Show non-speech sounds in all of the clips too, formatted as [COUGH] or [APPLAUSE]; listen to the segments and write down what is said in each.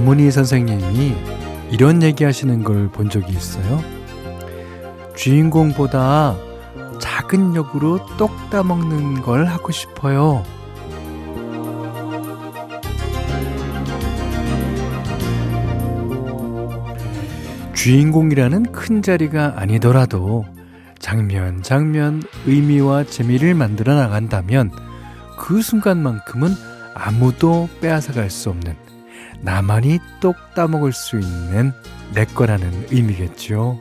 나문희 선생님이 이런 얘기 하시는 걸 본 적이 있어요. 주인공보다 작은 역으로 똑 따먹는 걸 하고 싶어요. 주인공이라는 큰 자리가 아니더라도 장면, 장면, 의미와 재미를 만들어 나간다면 그 순간만큼은 아무도 빼앗아갈 수 없는 나만이 똑 따먹을 수 있는 내 거라는 의미겠죠.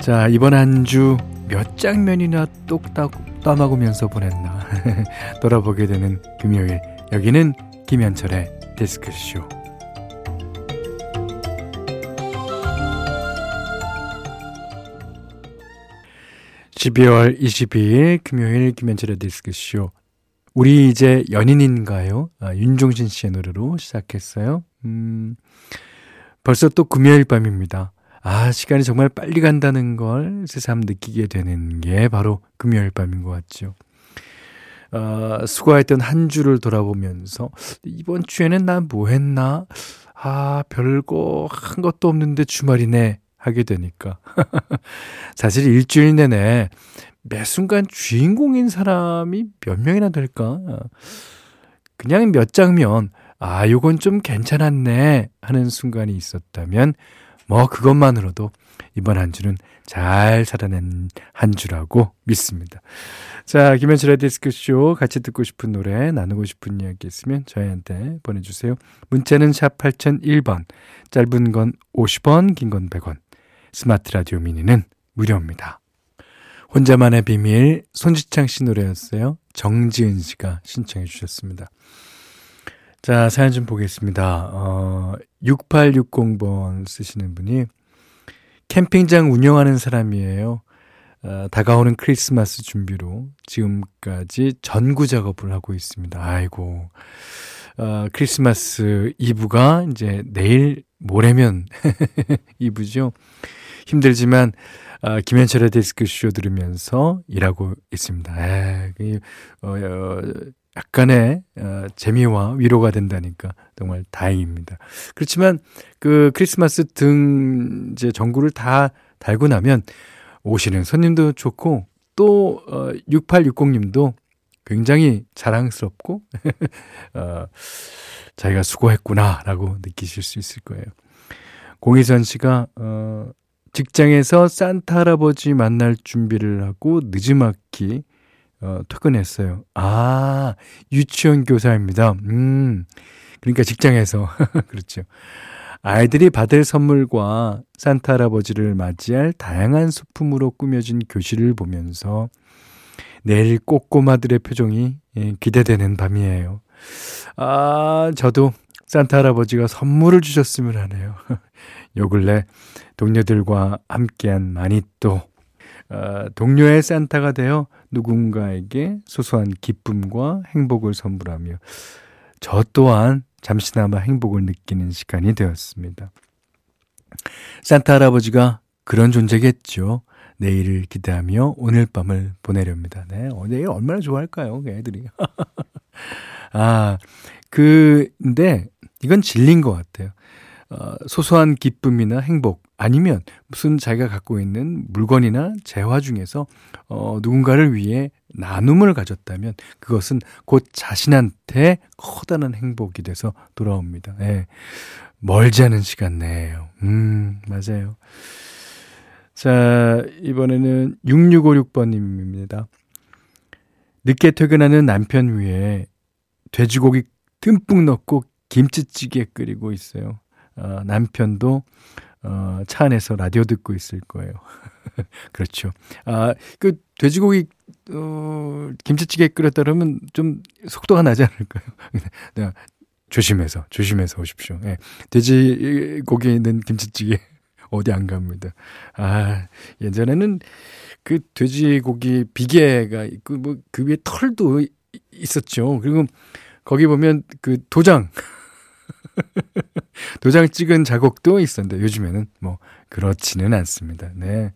자, 이번 한 주 몇 장면이나 똑 따먹으면서 보냈나 [LAUGHS] 돌아보게 되는 금요일. 여기는 김현철의 데스크쇼. 12월 22일 금요일 김현철의 디스크쇼. 우리 이제 연인인가요? 아, 윤종신 씨의 노래로 시작했어요. 음, 벌써 또 금요일 밤입니다. 아, 시간이 정말 빨리 간다는 걸 새삼 느끼게 되는 게 바로 금요일 밤인 것 같죠. 어, 수고했던 한 주를 돌아보면서 이번 주에는 난 뭐 했나? 아, 별거 한 것도 없는데 주말이네. 하게 되니까. [LAUGHS] 사실 일주일 내내 매 순간 주인공인 사람이 몇 명이나 될까? 그냥 몇 장면, 아, 요건 좀 괜찮았네 하는 순간이 있었다면, 뭐, 그것만으로도 이번 한 주는 잘 살아낸 한 주라고 믿습니다. 자, 김현철의 디스크쇼 같이 듣고 싶은 노래, 나누고 싶은 이야기 있으면 저희한테 보내주세요. 문자는 샵 8001번, 짧은 건 50원, 긴 건 100원. 스마트 라디오 미니는 무료입니다. 혼자만의 비밀, 손지창 씨 노래였어요. 정지은 씨가 신청해 주셨습니다. 자, 사연 좀 보겠습니다. 어, 6860번 쓰시는 분이 캠핑장 운영하는 사람이에요. 어, 다가오는 크리스마스 준비로 지금까지 전구 작업을 하고 있습니다. 아이고. 어, 크리스마스 이브가 이제 내일 모레면 [LAUGHS] 이브죠. 힘들지만 어, 김현철의 데스크쇼 들으면서 일하고 있습니다. 에, 그, 어, 어, 약간의 어, 재미와 위로가 된다니까 정말 다행입니다. 그렇지만 그 크리스마스 등 이제 전구를 다 달고 나면 오시는 손님도 좋고 또 어, 6860님도 굉장히 자랑스럽고 [LAUGHS] 어, 자기가 수고했구나라고 느끼실 수 있을 거예요. 공희선 씨가 어, 직장에서 산타 할아버지 만날 준비를 하고 늦지막히 어, 퇴근했어요. 아, 유치원 교사입니다. 음, 그러니까 직장에서. [LAUGHS] 그렇죠. 아이들이 받을 선물과 산타 할아버지를 맞이할 다양한 소품으로 꾸며진 교실을 보면서 내일 꼬꼬마들의 표정이 예, 기대되는 밤이에요. 아, 저도 산타 할아버지가 선물을 주셨으면 하네요. [LAUGHS] 요 근래 동료들과 함께한 마니또 어, 동료의 산타가 되어 누군가에게 소소한 기쁨과 행복을 선물하며 저 또한 잠시나마 행복을 느끼는 시간이 되었습니다. 산타 할아버지가 그런 존재겠죠. 내일을 기대하며 오늘 밤을 보내렵니다. 네, 어, 내일 얼마나 좋아할까요, 그 애들이. [LAUGHS] 아, 그, 근데 이건 진리인 것 같아요. 어, 소소한 기쁨이나 행복 아니면 무슨 자기가 갖고 있는 물건이나 재화 중에서 어, 누군가를 위해 나눔을 가졌다면 그것은 곧 자신한테 커다란 행복이 돼서 돌아옵니다. 예. 멀지 않은 시간 내에요. 음, 맞아요. 자, 이번에는 6656번님입니다. 늦게 퇴근하는 남편 위에 돼지고기 듬뿍 넣고 김치찌개 끓이고 있어요. 어, 남편도 어, 차 안에서 라디오 듣고 있을 거예요. [LAUGHS] 그렇죠. 아, 그 돼지고기 어, 김치찌개 끓였다 그러면 좀 속도가 나지 않을까요? [LAUGHS] 네, 조심해서 조심해서 오십시오. 예. 돼지고기 있는 김치찌개 어디 안 갑니다. 아, 예전에는 그 돼지고기 비계가 있고 뭐 그 위에 털도 있었죠. 그리고 거기 보면 그 도장 [LAUGHS] 도장 찍은 자국도 있었는데 요즘에는 뭐 그렇지는 않습니다. 네.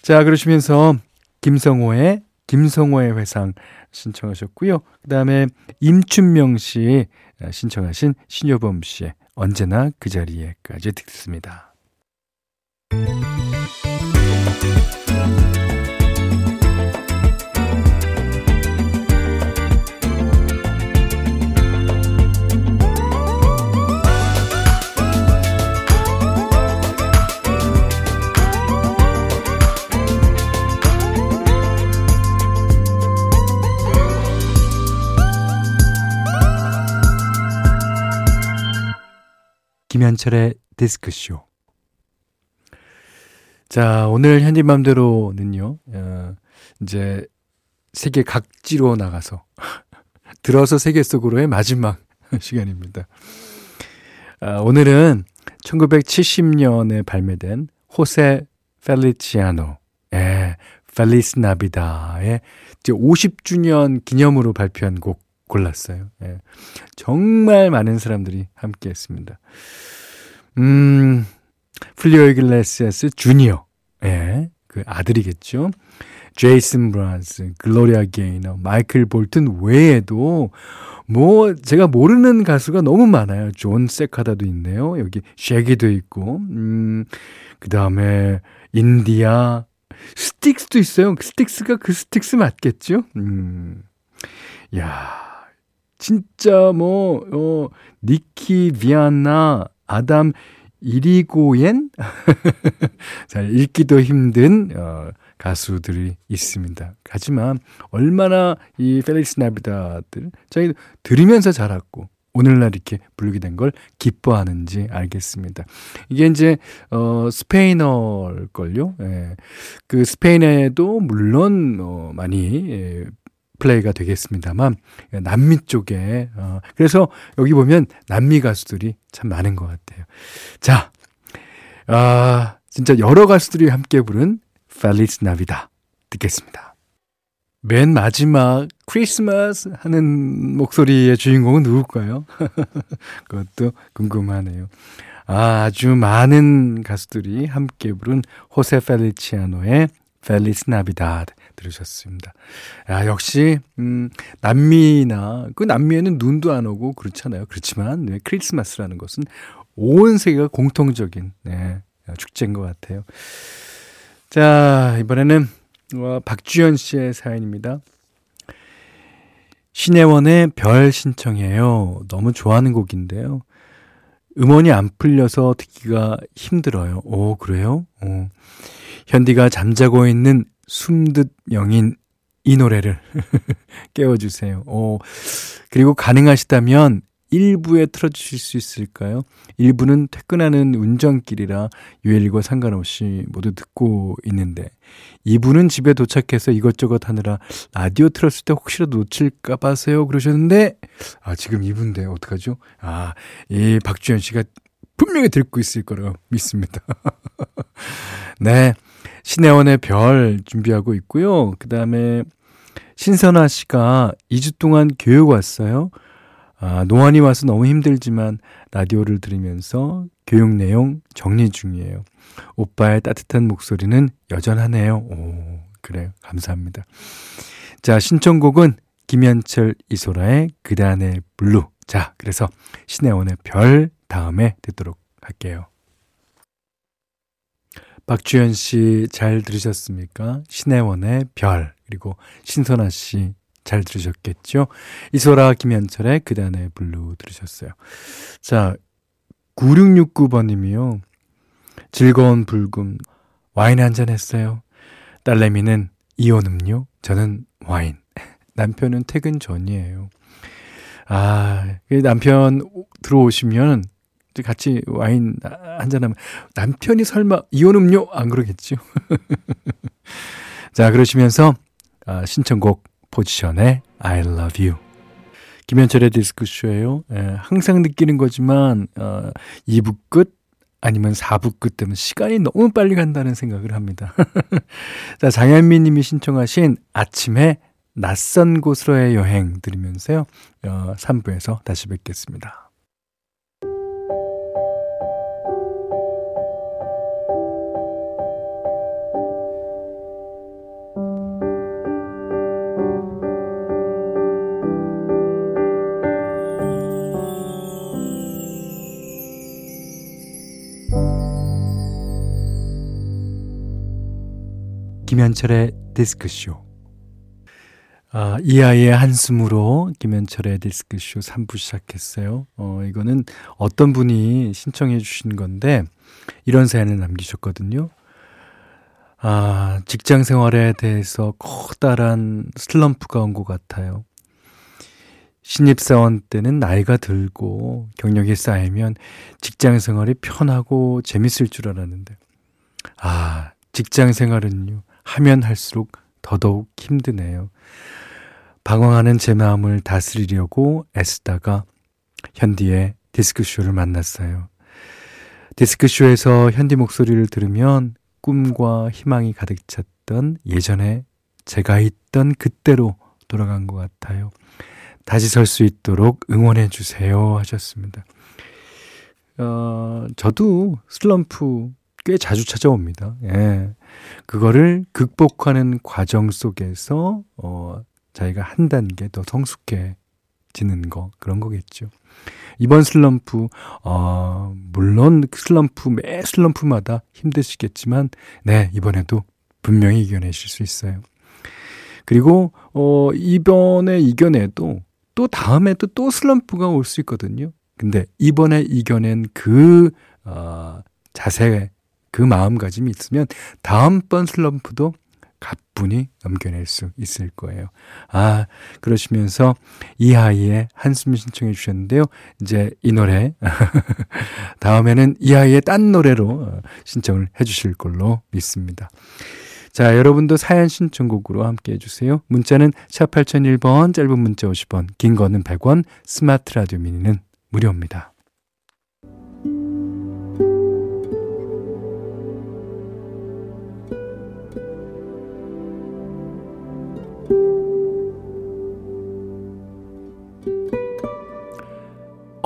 자, 그러시면서 김성호의 김성호의 회상 신청하셨고요. 그 다음에 임춘명 씨 신청하신 신효범 씨의 언제나 그 자리에까지 듣습니다. 김현철의 디스크쇼. 자, 오늘 현지맘대로는요, 어, 이제 세계 각지로 나가서, [LAUGHS] 들어서 세계 속으로의 마지막 [LAUGHS] 시간입니다. 아, 오늘은 1970년에 발매된 호세 펠리치아노, 예, 펠리스 나비다의 50주년 기념으로 발표한 곡 골랐어요. 예. 정말 많은 사람들이 함께 했습니다. 음, 훌리오 이글레시아스 주니어. 예. 그 아들이겠죠. 제이슨 므라즈, 글로리아 게이너, 마이클 볼튼 외에도 뭐 제가 모르는 가수가 너무 많아요. 존 세카다도 있네요. 여기 쉐기도 있고. 음. 그다음에 인디아 스틱스도 있어요. 스틱스가 그 스틱스 맞겠죠? 음. 야. 진짜 뭐, 어, 니키 비아나, 아담 이리고엔? [LAUGHS] 잘 읽기도 힘든, 어, 가수들이 있습니다. 하지만, 얼마나 이 펠릭스 나비다들, 저희 들으면서 자랐고, 오늘날 이렇게 부르게 된 걸 기뻐하는지 알겠습니다. 이게 이제, 어, 스페인어일걸요? 예. 그 스페인에도 물론, 어, 많이, 예, 플레이가 되겠습니다만 남미 쪽에 어, 그래서 여기 보면 남미 가수들이 참 많은 것 같아요. 자, 아 진짜 여러 가수들이 함께 부른 Feliz Navidad 듣겠습니다. 맨 마지막 크리스마스 하는 목소리의 주인공은 누굴까요? [LAUGHS] 그것도 궁금하네요. 아, 아주 많은 가수들이 함께 부른 호세 펠리치아노의 펠리스 나비다드 들으셨습니다. 야, 역시, 음, 남미나, 그 남미에는 눈도 안 오고 그렇잖아요. 그렇지만, 네, 크리스마스라는 것은 온 세계가 공통적인, 네, 축제인 것 같아요. 자, 이번에는, 와, 박주현 씨의 사연입니다. 신혜원의 별 신청해요. 너무 좋아하는 곡인데요. 음원이 안 풀려서 듣기가 힘들어요. 오, 그래요? 오. 현디가 잠자고 있는 숨듯 영인 이 노래를 [LAUGHS] 깨워주세요. 오, 그리고 가능하시다면 1부에 틀어주실 수 있을까요? 1부는 퇴근하는 운전길이라 유엘과 상관없이 모두 듣고 있는데 2부는 집에 도착해서 이것저것 하느라 라디오 틀었을 때 혹시라도 놓칠까 봐서요 그러셨는데 아 지금 2부인데 어떡하죠? 아, 이 박주현 씨가 분명히 듣고 있을 거라고 믿습니다. [LAUGHS] 네. 신혜원의 별 준비하고 있고요. 그 다음에 신선아 씨가 2주 동안 교육 왔어요. 아, 노안이 와서 너무 힘들지만 라디오를 들으면서 교육 내용 정리 중이에요. 오빠의 따뜻한 목소리는 여전하네요. 오, 그래요. 감사합니다. 자, 신청곡은 김현철 이소라의 그대 안의 Blue. 자, 그래서 신혜원의 별 다음에 듣도록 할게요. 박주현 씨 잘 들으셨습니까? 신혜원의 별, 그리고 신선아 씨 잘 들으셨겠죠? 이소라 김현철의 그대 안의 Blue 들으셨어요. 자, 9669번님이요. 즐거운 불금, 와인 한 잔 했어요. 딸내미는 이온 음료, 저는 와인. [LAUGHS] 남편은 퇴근 전이에요. 아, 남편 들어오시면 같이 와인 한잔하면 남편이 설마 이온 음료 안 그러겠죠? [LAUGHS] 자 그러시면서 아, 신청곡 포지션의 I Love You 김현철의 디스크쇼예요. 예, 항상 느끼는 거지만 어, 2부 끝 아니면 4부 끝 되면 시간이 너무 빨리 간다는 생각을 합니다. [LAUGHS] 자 장현미 님이 신청하신 아침에 낯선 곳으로의 여행 들으면서요. 어, 3부에서 다시 뵙겠습니다. 김현철의 디스크쇼. 아, 이 아이의 한숨으로 김현철의 디스크쇼 3부 시작했어요. 어, 이거는 어떤 분이 신청해 주신 건데, 이런 사연을 남기셨거든요. 아, 직장 생활에 대해서 커다란 슬럼프가 온 것 같아요. 신입사원 때는 나이가 들고 경력이 쌓이면 직장 생활이 편하고 재밌을 줄 알았는데, 아, 직장 생활은요, 하면 할수록 더더욱 힘드네요. 방황하는 제 마음을 다스리려고 애쓰다가 현디의 디스크쇼를 만났어요. 디스크쇼에서 현디 목소리를 들으면 꿈과 희망이 가득 찼던 예전에 제가 있던 그때로 돌아간 것 같아요. 다시 설 수 있도록 응원해 주세요 하셨습니다. 어, 저도 슬럼프 꽤 자주 찾아옵니다. 예. 그거를 극복하는 과정 속에서, 어, 자기가 한 단계 더 성숙해지는 거, 그런 거겠죠. 이번 슬럼프, 어, 물론 슬럼프, 매 슬럼프마다 힘드시겠지만, 네, 이번에도 분명히 이겨내실 수 있어요. 그리고, 어, 이번에 이겨내도 또 다음에도 또 슬럼프가 올 수 있거든요. 근데 이번에 이겨낸 그, 어, 자세, 그 마음가짐이 있으면 다음번 슬럼프도 가뿐히 넘겨낼 수 있을 거예요. 아, 그러시면서 이아이의 한숨 신청해 주셨는데요. 이제 이 노래, [LAUGHS] 다음에는 이아이의 딴 노래로 어, 신청을 해 주실 걸로 믿습니다. 자, 여러분도 사연 신청곡으로 함께 해주세요. 문자는 샵 8001번, 짧은 문자 50원, 긴 거는 100원, 스마트 라디오 미니는 무료입니다.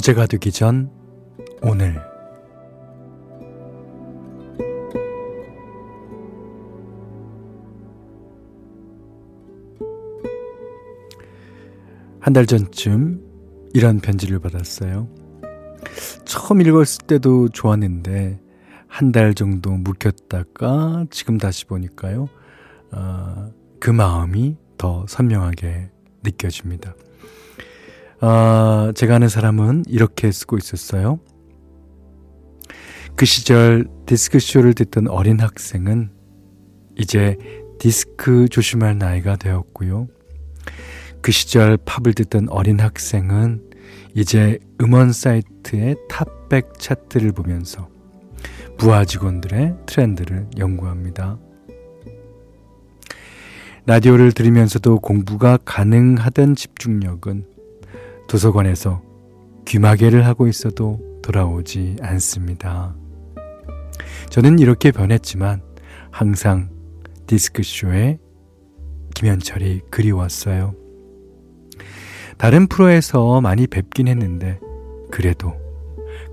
어제가 되기 전 오늘 한 달 전쯤 이런 편지를 받았어요. 처음 읽었을 때도 좋았는데 한 달 정도 묵혔다가 지금 다시 보니까요. 어, 그 마음이 더 선명하게 느껴집니다. 어, 제가 아는 사람은 이렇게 쓰고 있었어요. 그 시절 디스크쇼를 듣던 어린 학생은 이제 디스크 조심할 나이가 되었고요. 그 시절 팝을 듣던 어린 학생은 이제 음원 사이트의 탑백 차트를 보면서 부하 직원들의 트렌드를 연구합니다. 라디오를 들으면서도 공부가 가능하던 집중력은 도서관에서 귀마개를 하고 있어도 돌아오지 않습니다. 저는 이렇게 변했지만 항상 디스크쇼에 김현철이 그리웠어요. 다른 프로에서 많이 뵙긴 했는데, 그래도,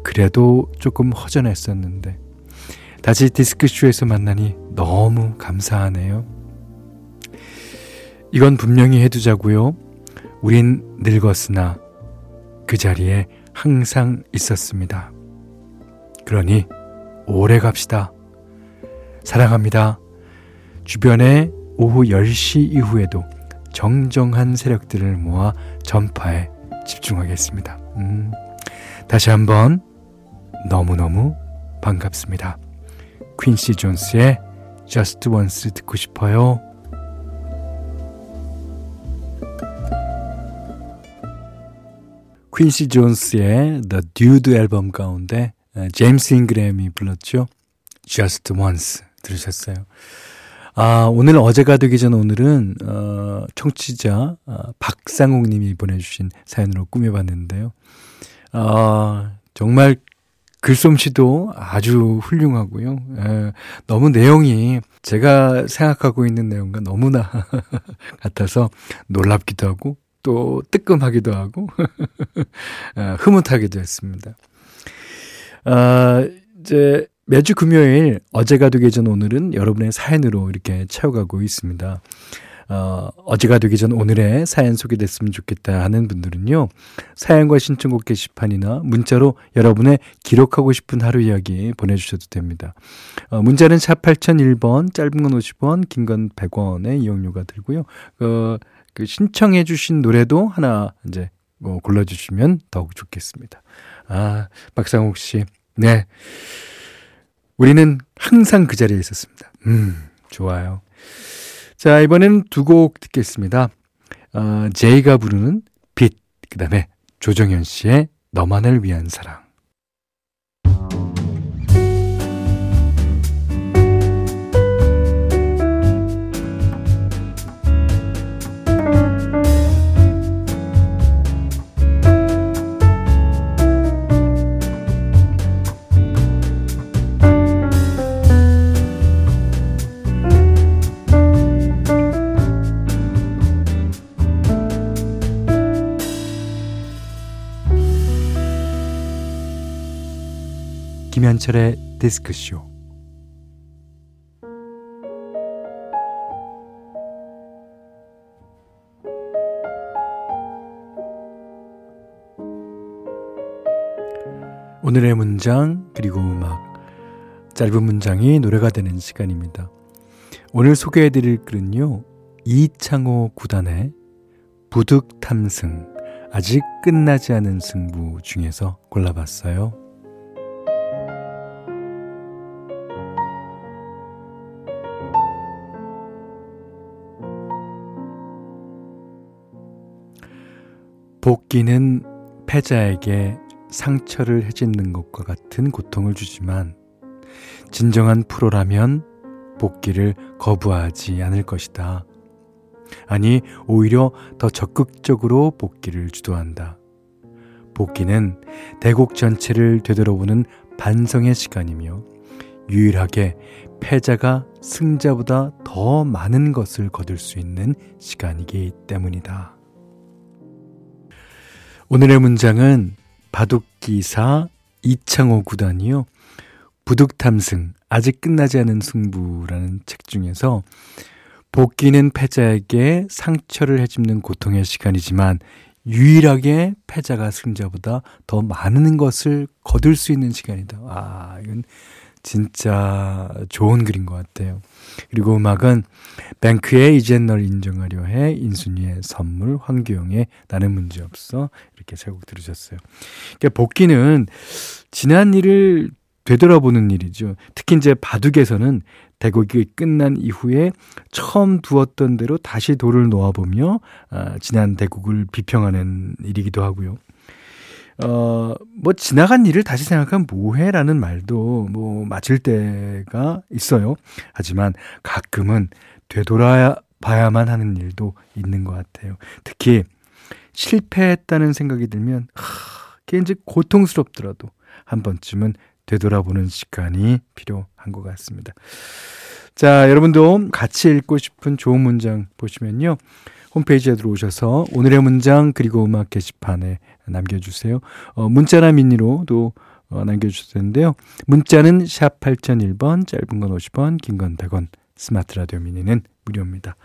그래도 조금 허전했었는데, 다시 디스크쇼에서 만나니 너무 감사하네요. 이건 분명히 해두자고요. 우린 늙었으나 그 자리에 항상 있었습니다. 그러니 오래 갑시다. 사랑합니다. 주변에 오후 10시 이후에도 정정한 세력들을 모아 전파에 집중하겠습니다. 음, 다시 한번 너무너무 반갑습니다. 퀸시 존스의 Just Once 듣고 싶어요. 퀸시 존스의 The Dude 앨범 가운데 제임스 잉그램이 불렀죠. Just Once 들으셨어요. 아, 오늘 어제가 되기 전 오늘은, 어, 청취자, 어, 박상욱 님이 보내주신 사연으로 꾸며봤는데요. 아, 정말 글솜씨도 아주 훌륭하고요. 에, 너무 내용이 제가 생각하고 있는 내용과 너무나 [LAUGHS] 같아서 놀랍기도 하고 또 뜨끔하기도 하고 [LAUGHS] 아, 흐뭇하기도 했습니다. 아, 이제 매주 금요일 어제가 되기 전 오늘은 여러분의 사연으로 이렇게 채워가고 있습니다. 어, 어제가 되기 전 오늘의 사연 소개됐으면 좋겠다 하는 분들은요. 사연과 신청곡 게시판이나 문자로 여러분의 기록하고 싶은 하루 이야기 보내주셔도 됩니다. 어, 문자는 샵 8001번, 짧은 건 50원, 긴 건 100원의 이용료가 들고요. 어, 그 신청해 주신 노래도 하나 이제 뭐 골라주시면 더욱 좋겠습니다. 아, 박상욱 씨. 네. 우리는 항상 그 자리에 있었습니다. 음, 좋아요. 자, 이번엔 두 곡 듣겠습니다. 어, 제이가 부르는 빛, 그 다음에 조정현 씨의 너만을 위한 사랑. 김현철의 디스크쇼 오늘의 문장 그리고 음악 짧은 문장이 노래가 되는 시간입니다. 오늘 소개해드릴 글은요 이창호 구단의 부득 탐승 아직 끝나지 않은 승부 중에서 골라봤어요. 복귀는 패자에게 상처를 해짓는 것과 같은 고통을 주지만 진정한 프로라면 복귀를 거부하지 않을 것이다. 아니, 오히려 더 적극적으로 복귀를 주도한다. 복귀는 대곡 전체를 되돌아보는 반성의 시간이며 유일하게 패자가 승자보다 더 많은 것을 거둘 수 있는 시간이기 때문이다. 오늘의 문장은 바둑기사 이창호 구단이요. 부득탐승, 아직 끝나지 않은 승부라는 책 중에서 복귀는 패자에게 상처를 해집는 고통의 시간이지만 유일하게 패자가 승자보다 더 많은 것을 거둘 수 있는 시간이다. 아, 이건 진짜 좋은 글인 것 같아요. 그리고 음악은 뱅크의 이젠 널 인정하려 해 인순이의 선물 황규영의 나는 문제없어 이렇게 세 곡 들으셨어요. 그러니까 복귀는 지난 일을 되돌아보는 일이죠. 특히 이제 바둑에서는 대국이 끝난 이후에 처음 두었던 대로 다시 돌을 놓아보며 아, 지난 대국을 비평하는 일이기도 하고요. 어, 뭐, 지나간 일을 다시 생각하면 뭐해라는 말도 뭐, 맞을 때가 있어요. 하지만 가끔은 되돌아 봐야만 하는 일도 있는 것 같아요. 특히 실패했다는 생각이 들면, 하, 그게 이제 고통스럽더라도 한 번쯤은 되돌아보는 시간이 필요한 것 같습니다. 자, 여러분도 같이 읽고 싶은 좋은 문장 보시면요. 홈페이지에 들어오셔서 오늘의 문장 그리고 음악 게시판에 남겨주세요. 어, 문자나 미니로도 어, 남겨주셔도 되는데요. 문자는 샵 8001번, 짧은 건 50원, 긴 건 100원, 스마트 라디오 미니는 무료입니다.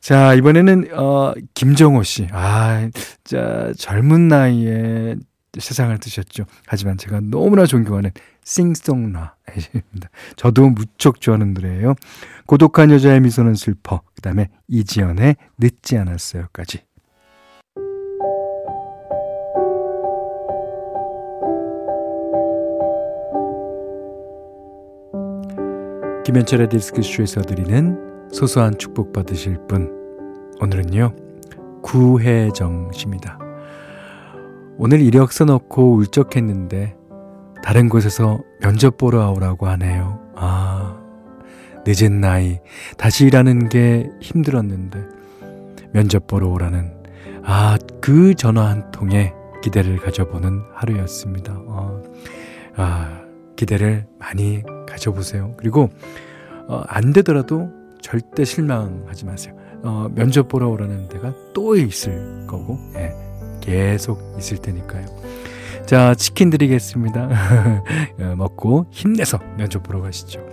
자, 이번에는, 어, 김정호 씨. 아, 자, 젊은 나이에 세상을 뜨셨죠. 하지만 제가 너무나 존경하는 싱송라입니다. 저도 무척 좋아하는 노래예요. 고독한 여자의 미소는 슬퍼. 그 다음에 이지연의 늦지 않았어요까지. 김현철의 디스크쇼에서 드리는 소소한 축복 받으실 분. 오늘은요, 구혜정 씨입니다. 오늘 이력서 넣고 울적했는데 다른 곳에서 면접 보러 오라고 하네요. 아, 늦은 나이 다시 일하는 게 힘들었는데 면접 보러 오라는 아, 그 전화 한 통에 기대를 가져보는 하루였습니다. 어, 아, 기대를 많이 가져보세요. 그리고 어, 안 되더라도 절대 실망하지 마세요. 어, 면접 보러 오라는 데가 또 있을 거고, 예. 계속 있을 테니까요. 자, 치킨 드리겠습니다. [LAUGHS] 어, 먹고 힘내서 면접 보러 가시죠.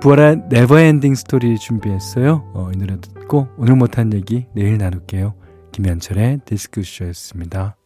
부활의 Never Ending Story 준비했어요. 어, 이 노래 듣고 오늘 못한 얘기 내일 나눌게요. 김현철의 디스크쇼였습니다.